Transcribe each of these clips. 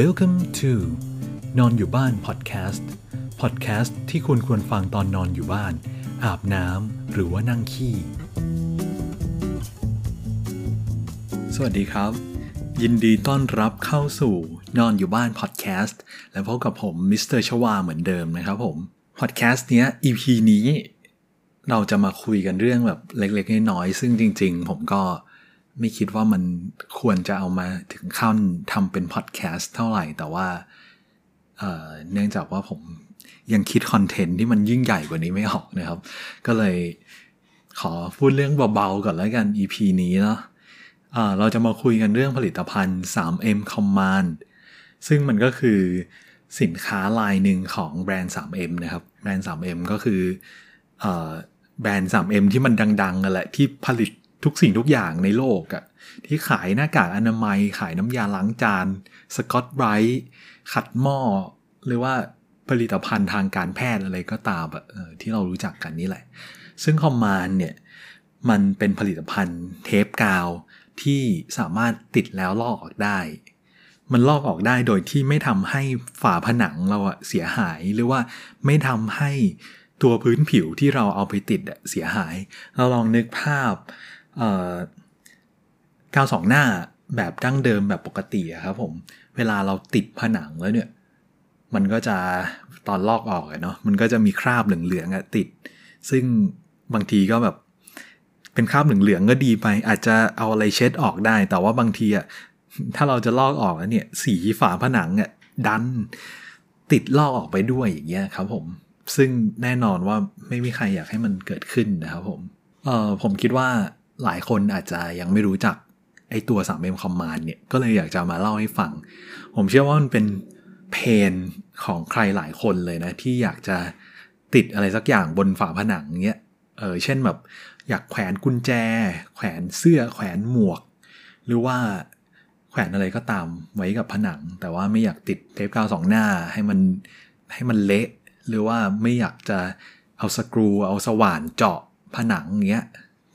Welcome to นอนอยู่บ้านพอดแคสต์พอดแคสต์ที่คุณควรฟังตอนนอนอยู่บ้าน อาบน้ำหรือว่านั่งขี้ สวัสดีครับ ยินดีต้อนรับเข้าสู่นอนอยู่บ้านพอดแคสต์และพบกับผมมิสเตอร์ชวาเหมือนเดิมนะครับผมพอดแคสต์เนี้ย EP นี้ เราจะมาคุยกันเรื่องแบบเล็กๆน้อยๆซึ่งจริง ๆ ผมก็ ไม่คิดว่ามันควรจะเอามาถึงขั้นทำเป็นพอดแคสต์เท่าไหร่ แต่ว่าเเนื่องจากว่าผมยังคิดคอนเทนต์ที่มันยิ่งใหญ่กว่านี้ไม่ออกนะครับ ก็เลยขอพูดเรื่องเบาๆก่อนแล้วกัน EP นี้เนาะะเราจะมาคุยกันเรื่องผลิตภัณฑ์ 3M Command ซึ่งมันก็คือสินค้าลายหนึ่งของแบรนด์ 3M นะครับ แบรนด์ 3M ก็คืออแบรนด์ 3M ที่มันดังๆกันแหละที่ผลิต ทุกสิ่งทุกอย่างในโลกอะที่ขายหน้ากากอนามัย ขายน้ำยาล้างจานสกอตไบรท์ขัดหม้อหรือว่าผลิตภัณฑ์ทางการแพทย์อะไรก็ตามแบบที่เรารู้จักกันนี่แหละ ซึ่งคอมมานเนี่ยมันเป็นผลิตภัณฑ์เทปกาวที่สามารถติดแล้วลอกออกได้ มันลอกออกได้โดยที่ไม่ทำให้ฝาผนังเราอะเสียหายหรือว่าไม่ทำให้ตัวพื้นผิวที่เราเอาไปติดเสียหาย เราลองนึกภาพ กาวสองหน้าแบบดั้งเดิมแบบปกติครับผม เวลาเราติดผนังแล้วเนี่ย มันก็จะตอนลอกออกเนาะมันก็จะมีคราบเหลืองๆติด ซึ่งบางทีก็แบบเป็นคราบเหลืองๆก็ดีไป อาจจะเอาอะไรเช็ดออกได้ แต่ว่าบางทีอะถ้าเราจะลอกออกแล้วเนี่ย สีฝาผนังอะดันติดลอกออกไปด้วยอย่างเงี้ยครับผม ซึ่งแน่นอนว่าไม่มีใครอยากให้มันเกิดขึ้นนะครับผมเออผมคิดว่า หลายคนอาจจะยังไม่รู้จักไอตัว 3M Command เนี่ย ก็เลยอยากจะมาเล่าให้ฟัง ผมเชื่อว่ามันเป็นเพนของใครหลายคนเลยนะ ที่อยากจะติดอะไรสักอย่างบนฝาผนังเงี้ย เออ เช่นแบบอยากแขวนกุญแจ แขวนเสื้อ แขวนหมวก หรือว่าแขวนอะไรก็ตามไว้กับผนัง แต่ว่าไม่อยากติดเทปกาวสองหน้าให้มันให้มันเละ หรือว่าไม่อยากจะเอาสกรู เอาสว่านเจาะผนังเงี้ย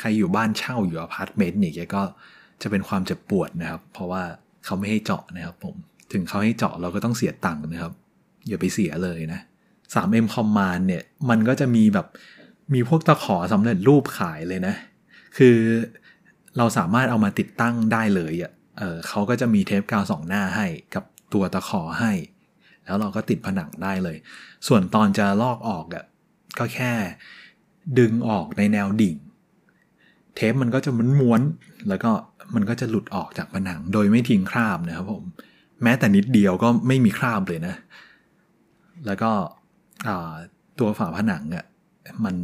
ใครอยู่บ้านเช่าอยู่อพาร์ตเมนต์นี่แกก็จะเป็นความเจ็บปวดนะครับ เพราะว่าเขาไม่ให้เจาะนะครับ ผม ถึงเขาให้เจาะเราก็ต้องเสียตังค์นะครับ อย่าไปเสียเลยนะ 3M Command เนี่ย มันก็จะมีแบบมีพวกตะขอสำเร็จรูปขายเลยนะ คือเราสามารถเอามาติดตั้งได้เลยอะ่ะเออเขาก็จะมีเทปกาวสองหน้าให้กับตัวตะขอให้ แล้วเราก็ติดผนังได้เลย ส่วนตอนจะลอกออกอะ่ะก็แค่ดึงออกในแนวดิ่ง เทปมันก็จะมันม้วน แล้วก็มันก็จะหลุดออกจากผนัง โดยไม่ทิ้งคราบนะครับผม แม้แต่นิดเดียวก็ไม่มีคราบเลยนะ แล้วก็ตัวฝาผนังอะ่ะมัน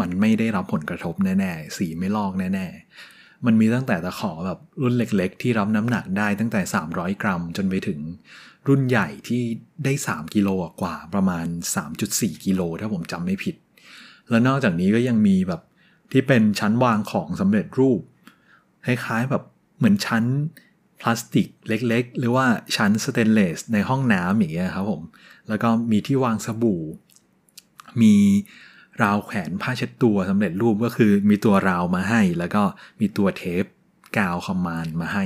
มันไม่ได้รับผลกระทบแน่ๆ สีไม่ลอกแน่ๆ มันมีตั้งแต่ตะขอแบบรุ่นเล็กๆ ที่รับน้ำหนักได้ตั้งแต่ 300 กรัม จนไปถึงรุ่นใหญ่ที่ได้ 3 กิโลกว่าประมาณ 3.4 กิโลถ้าผมจำไม่ผิด แล้วนอกจากนี้ก็ยังมีแบบ ที่เป็นชั้นวางของสำเร็จรูปคล้ายๆแบบเหมือนชั้นพลาสติกเล็กๆ หรือว่าชั้นสเตนเลสในห้องน้ำอย่างเงี้ยครับผมแล้วก็มีที่วางสบู่ มีราวแขวนผ้าเช็ดตัวสำเร็จรูปก็คือมีตัวราวมาให้ แล้วก็มีตัวเทปกาวคอมมานมาให้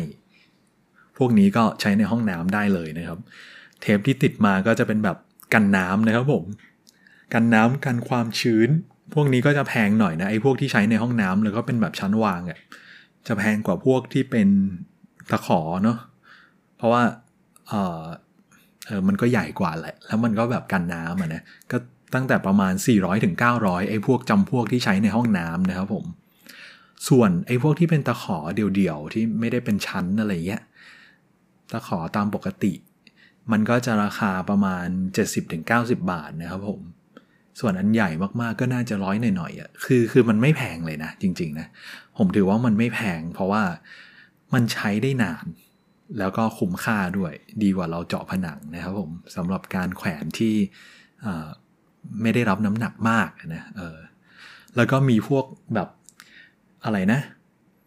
พวกนี้ก็ใช้ในห้องน้ำได้เลยนะครับ เทปที่ติดมาก็จะเป็นแบบกันน้ำนะครับผม กันน้ำกันความชื้น พวกนี้ก็จะแพงหน่อยนะไอ้พวกที่ใช้ในห้องน้ำหรือก็เป็นแบบชั้นวางอะ่ะจะแพงกว่าพวกที่เป็นตะขอเนาะเพราะว่าเออเออมันก็ใหญ่กว่าแหละ แล้วมันก็แบบกันน้ำอะนะก็ตั้งแต่ประมาณ 400ถึง900ไอ้พวกจำพวกที่ใช้ในห้องน้ำนะครับผม ส่วนไอ้พวกที่เป็นตะขอเดี่ยวๆ ที่ไม่ได้เป็นชั้นอะไรเงี้ยตะขอตามปกติ มันก็จะราคาประมาณ 70-90 บาทนะครับผม ส่วนอันใหญ่มากๆก็น่าจะร้อยหน่อยๆอะคือคือมันไม่แพงเลยนะจริง ๆ นะ ผมถือว่ามันไม่แพง เพราะว่ามันใช้ได้นาน แล้วก็คุ้มค่าด้วย ดีกว่าเราเจาะผนังนะครับผมสำหรับการแขวนที่ไม่ได้รับน้ำหนักมากนะเออแล้วก็มีพวกแบบอะไรนะ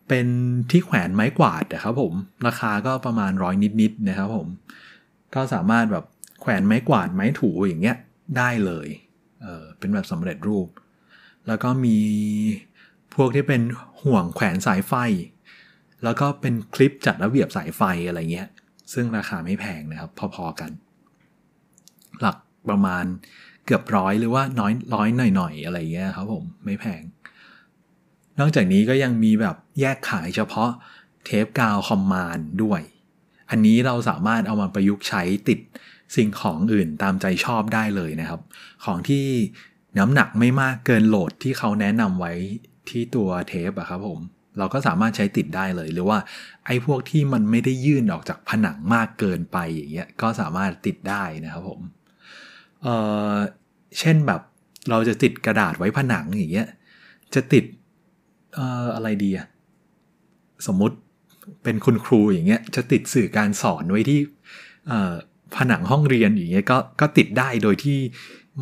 เป็นที่แขวนไม้กวาดนะครับผม ราคาก็ประมาณร้อยนิดๆนะครับผม ก็สามารถแบบแขวนไม้กวาดไม้ถูอย่างเงี้ยได้เลย เออเป็นแบบสำเร็จรูป แล้วก็มีพวกที่เป็นห่วงแขวนสายไฟ แล้วก็เป็นคลิปจัดระเบียบสายไฟอะไรเงี้ย ซึ่งราคาไม่แพงนะครับ พอๆกัน หลักประมาณเกือบร้อยหรือว่าน้อยร้อยหน่อยๆอะไรเงี้ยครับผมไม่แพง นอกจากนี้ก็ยังมีแบบแยกขายเฉพาะเทปกาวคอมมานด์ด้วย อันนี้เราสามารถเอามาประยุกต์ใช้ติด สิ่งของอื่นตามใจชอบได้เลยนะครับ ของที่น้ำหนักไม่มากเกินโหลดที่เขาแนะนำไว้ที่ตัวเทปอะครับผมเราก็สามารถใช้ติดได้เลย หรือว่าไอ้พวกที่มันไม่ได้ยื่นออกจากผนังมากเกินไปอย่างเงี้ยก็สามารถติดได้นะครับผมเอ่อเช่นแบบเราจะติดกระดาษไว้ผนังอย่างเงี้ยจะติดเอ่ออะไรดีอะสมมติเป็นคุณครูอย่างเงี้ยจะติดสื่อการสอนไว้ที่เอ่อ ผนังห้องเรียนอย่างเงี้ยก็ก็ติดได้โดยที่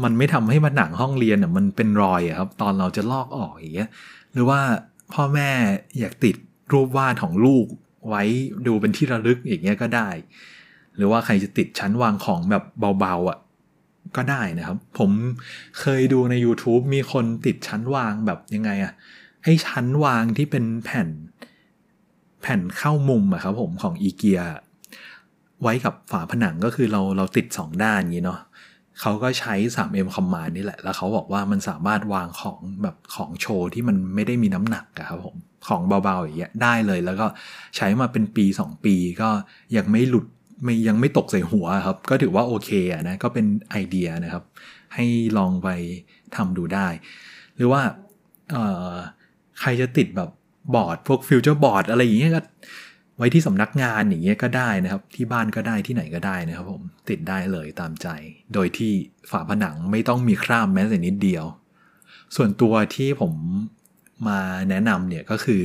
มันไม่ทำให้ผนังห้องเรียนอะมันเป็นรอยอะครับ ตอนเราจะลอกออกอย่างเงี้ยหรือว่าพ่อแม่อยากติดรูปวาดของลูกไว้ดูเป็นที่ระลึกอย่างเงี้ยก็ได้ หรือว่าใครจะติดชั้นวางของแบบเบาๆอะก็ได้นะครับ ผมเคยดูใน YouTube มีคนติดชั้นวางแบบยังไงอะไอ้ชั้นวางที่เป็นแผ่น แผ่นเข้ามุมอะครับผมของอีเกีย ไว้กับฝาผนังก็คือเราเราติดสองด้านอย่างนี้เนาะเขาก็ใช้ 3M Command นี่แหละ แล้วเขาบอกว่ามันสามารถวางของแบบของโชว์ที่มันไม่ได้มีน้ำหนักอะครับผมของเบาๆอย่างเงี้ยได้เลย แล้วก็ใช้มาเป็นปี 2 ปีก็ยังไม่หลุดไม่ยังไม่ตกใส่หัวครับ ก็ถือว่าโอเคอะนะก็เป็นไอเดียนะครับ ให้ลองไปทำดูได้ หรือว่าใครจะติดแบบบอร์ดพวกฟิวเจอร์บอร์ดอะไรอย่างเงี้ยก็ ไว้ที่สำนักงานอย่างเงี้ยก็ได้นะครับ ที่บ้านก็ได้ที่ไหนก็ได้นะครับผมติดได้เลยตามใจ โดยที่ฝาผนังไม่ต้องมีคราบแม้แต่นิดเดียว ส่วนตัวที่ผมมาแนะนำเนี่ยก็คือ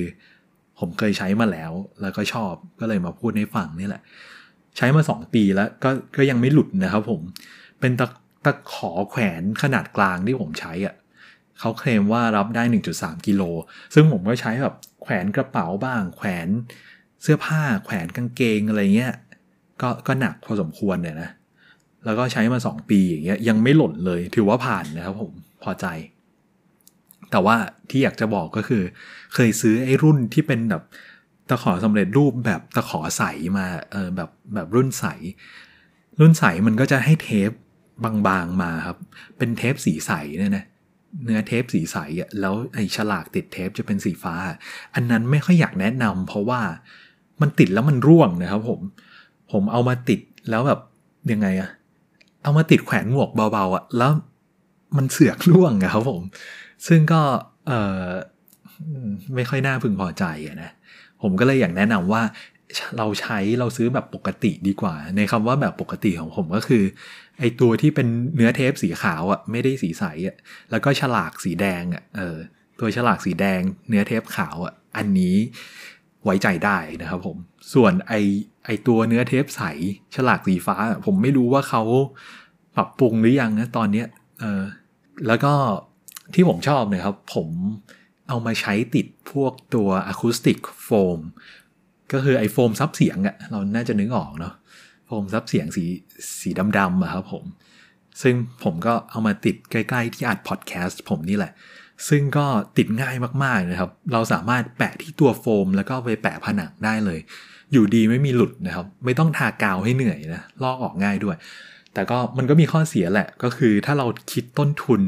ผมเคยใช้มาแล้ว แล้วก็ชอบก็เลยมาพูดให้ฟังนี่แหละ ใช้มา 2 ปีแล้วก็ก็ยังไม่หลุดนะครับผมเป็นตะตะขอแขวนขนาดกลางที่ผมใช้อะ่ะเขาเคลมว่ารับได้ 1.3 กิโล ซึ่งผมก็ใช้แบบแขวนกระเป๋าบ้าง แขวน เสื้อผ้าแขวนกางเกงอะไรเงี้ยก็ก็หนักพอสมควรเนี่ยนะ แล้วก็ใช้มา 2 ปีอย่างเงี้ยยังไม่หล่นเลยถือว่าผ่านนะครับผมพอใจ แต่ว่าที่อยากจะบอกก็คือ เคยซื้อไอ้รุ่นที่เป็นแบบตะขอสำเร็จรูปแบบตะขอใสมาเออแบบแบบรุ่นใส รุ่นใสมันก็จะให้เทปบางๆมาครับ เป็นเทปสีใสเนี่ยนะเนื้อเทปสีใสอะแล้วไอ้ฉลากติดเทปจะเป็นสีฟ้า อันนั้นไม่ค่อยอยากแนะนำเพราะว่า มันติดแล้วมันร่วงนะครับผม ผมเอามาติดแล้วแบบยังไงอะเอามาติดแขวนหมวกเบาๆอะแล้วมันเสือกร่วงอะครับผม ซึ่งก็เออไม่ค่อยน่าพึงพอใจอะนะ ผมก็เลยอยากแนะนำว่าเราใช้เราซื้อแบบปกติดีกว่า ในคำว่าแบบปกติของผมก็คือ ไอตัวที่เป็นเนื้อเทปสีขาวอะ่ะไม่ได้สีใสอะ่ะแล้วก็ฉลากสีแดงอะ่ะเออตัวฉลากสีแดง เนื้อเทปขาวอะ่ะอันนี้ ไว้ใจได้นะครับผม ส่วนไอไอตัวเนื้อเทปใสฉลากสีฟ้า ผมไม่รู้ว่าเขาปรับปรุงหรือยังนะตอนเนี้ยเออแล้วก็ที่ผมชอบเนี่ยครับ ผมเอามาใช้ติดพวกตัว acoustic foam ก็คือไอ้โฟมซับเสียงอะเราน่าจะนึกออกเนาะโฟมซับเสียงสีสีดำๆอะครับผม ซึ่งผมก็เอามาติดใกล้ ๆ ที่อัดพอดแคสต์ผมนี่แหละ ซึ่งก็ติดง่ายมากๆนะครับ เราสามารถแปะที่ตัวโฟม แล้วก็ไปแปะผนังได้เลย อยู่ดีไม่มีหลุดนะครับ ไม่ต้องทากาวให้เหนื่อยนะ ลอกออกง่ายด้วย แต่ก็มันก็มีข้อเสียแหละ ก็คือถ้าเราคิดต้นทุน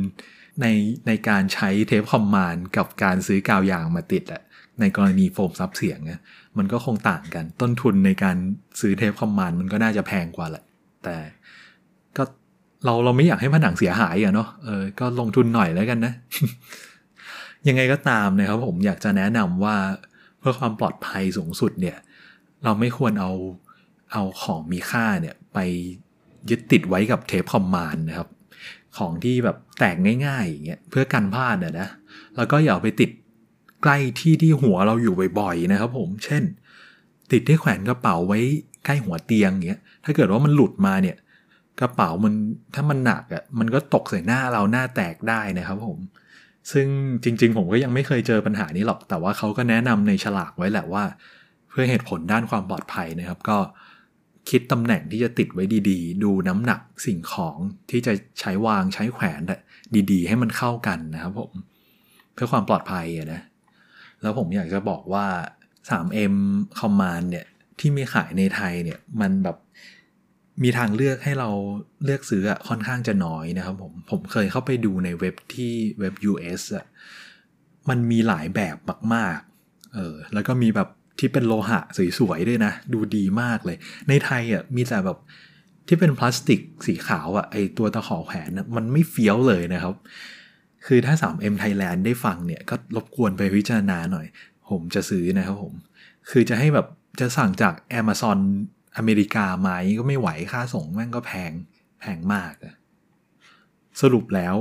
ในในการใช้เทปคอมมานด์กับการซื้อกาวยางมาติดอะในกรณีโฟมซับเสียงเนี่ยมันก็คงต่างกัน ต้นทุนในการซื้อเทปคอมมานด์มันก็น่าจะแพงกว่าแหละ แต่ เราเราไม่อยากให้ผนังเสียหายอะเนาะเออก็ลงทุนหน่อยแล้วกันนะ ยังไงก็ตามนะครับผมอยากจะแนะนำว่าเพื่อความปลอดภัยสูงสุดเนี่ย เราไม่ควรเอาเอาของมีค่าเนี่ยไปยึดติดไว้กับเทปคอมมานด์นะครับ ของที่แบบแตกง่ายๆอย่างเงี้ยเพื่อกันพลาดนะนะแล้วก็อย่าไปติดใกล้ที่ที่หัวเราอยู่บ่อยๆนะครับ ผม เช่น ติดที่แขวนกระเป๋าไว้ใกล้หัวเตียงเงี้ยถ้าเกิดว่ามันหลุดมาเนี่ย กระเป๋ามันถ้ามันหนักอะ่ะมันก็ตกใส่หน้าเราหน้าแตกได้นะครับผม ซึ่งจริง ๆ ผมก็ยังไม่เคยเจอปัญหานี้หรอก แต่ว่าเขาก็แนะนำในฉลากไว้แหละว่า เพื่อเหตุผลด้านความปลอดภัยนะครับ ก็คิดตำแหน่งที่จะติดไว้ดี ๆ ดูน้ำหนักสิ่งของที่จะใช้วางใช้แขวนดีๆ ให้มันเข้ากันนะครับผม เพื่อความปลอดภัยนะ แล้วผมอยากจะบอกว่า 3M Command เนี่ยที่มีขายในไทยเนี่ยมันแบบ มีทางเลือกให้เราเลือกซื้ออะค่อนข้างจะน้อยนะครับผมผมเคยเข้าไปดูในเว็บที่เว็บ US อะมันมีหลายแบบมากๆเออแล้วก็มีแบบที่เป็นโลหะสวยๆด้วยนะ ดูดีมากเลย ในไทยอะมีแต่แบบที่เป็นพลาสติกสีขาวอะไอตัวตะขอแขวนนะมันไม่เฟี้ยวเลยนะครับ คือถ้า 3M Thailand ได้ฟังเนี่ย ก็รบกวนไปพิจารณาหน่อย ผมจะซื้อนะครับผม คือจะให้แบบจะสั่งจาก Amazon อเมริกาไหมก็ไม่ไหวค่าส่งแม่งก็แพงแพงมากอะสรุปแล้ว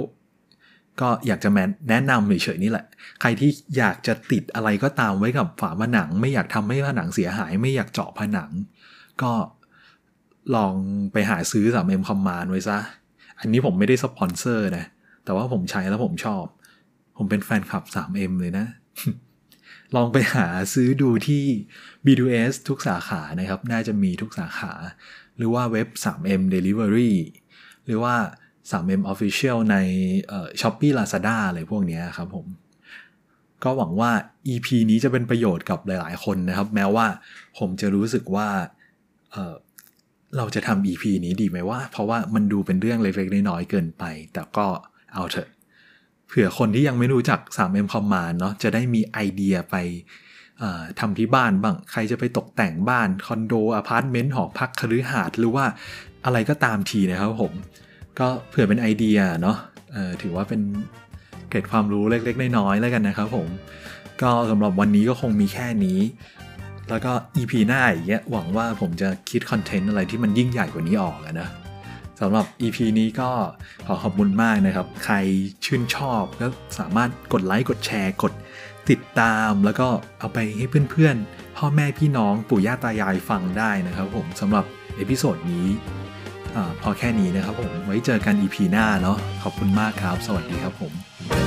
ก็อยากจะแนะนำเฉยๆนี่แหละ ใครที่อยากจะติดอะไรก็ตามไว้กับฝาผนัง ไม่อยากทำให้ผนังเสียหาย ไม่อยากเจาะผนัง ก็ลองไปหาซื้อ 3M Command ไว้ซะ อันนี้ผมไม่ได้สปอนเซอร์นะ แต่ว่าผมใช้แล้วผมชอบ ผมเป็นแฟนคลับ 3M เลยนะ ลองไปหาซื้อดูที่ B2S ทุกสาขานะครับ น่าจะมีทุกสาขา หรือว่าเว็บ 3M Delivery หรือว่า 3M Official ใน Shopee Lazada อะไรพวกนี้ครับผม ก็หวังว่า EP นี้จะเป็นประโยชน์กับหลาย ๆ คนนะครับ แม้ว่าผมจะรู้สึกว่าเเราจะทำ EP นี้ดีไหมว่า เพราะว่ามันดูเป็นเรื่องเล็กๆน้อยๆเกินไป แต่ก็เอาเถอะ ผื่อคนที่ยังไม่รู้จัก 3M Command เนาะจะได้มีไอเดียไปทำที่บ้านบ้าง ใครจะไปตกแต่งบ้าน คอนโดอพาร์ตเมนต์หอพักคฤหาสน์หรือว่าอะไรก็ตามทีนะครับผม ก็เผื่อเป็นไอเดียเนาะถือว่าเป็นเกร็ดความรู้เล็กๆ น้อยๆแล้วกันนะครับผม ก็สำหรับวันนี้ก็คงมีแค่นี้ แล้วก็ EP หน้าอย่างเงี้ยหวังว่าผมจะคิดคอนเทนต์อะไรที่มันยิ่งใหญ่กว่านี้ออกนะ สำหรับ EP นี้ก็ขอขอบคุณมากนะครับ ใครชื่นชอบก็สามารถกดไลค์กดแชร์กดติดตามแล้วก็เอาไปให้เพื่อนๆ พ่อแม่พี่น้องปู่ย่าตายายฟังได้นะครับผมสำหรับ episode นี้อพอแค่นี้นะครับผมไว้เจอกัน EP หน้าเนาะขอบคุณมากครับ สวัสดีครับผม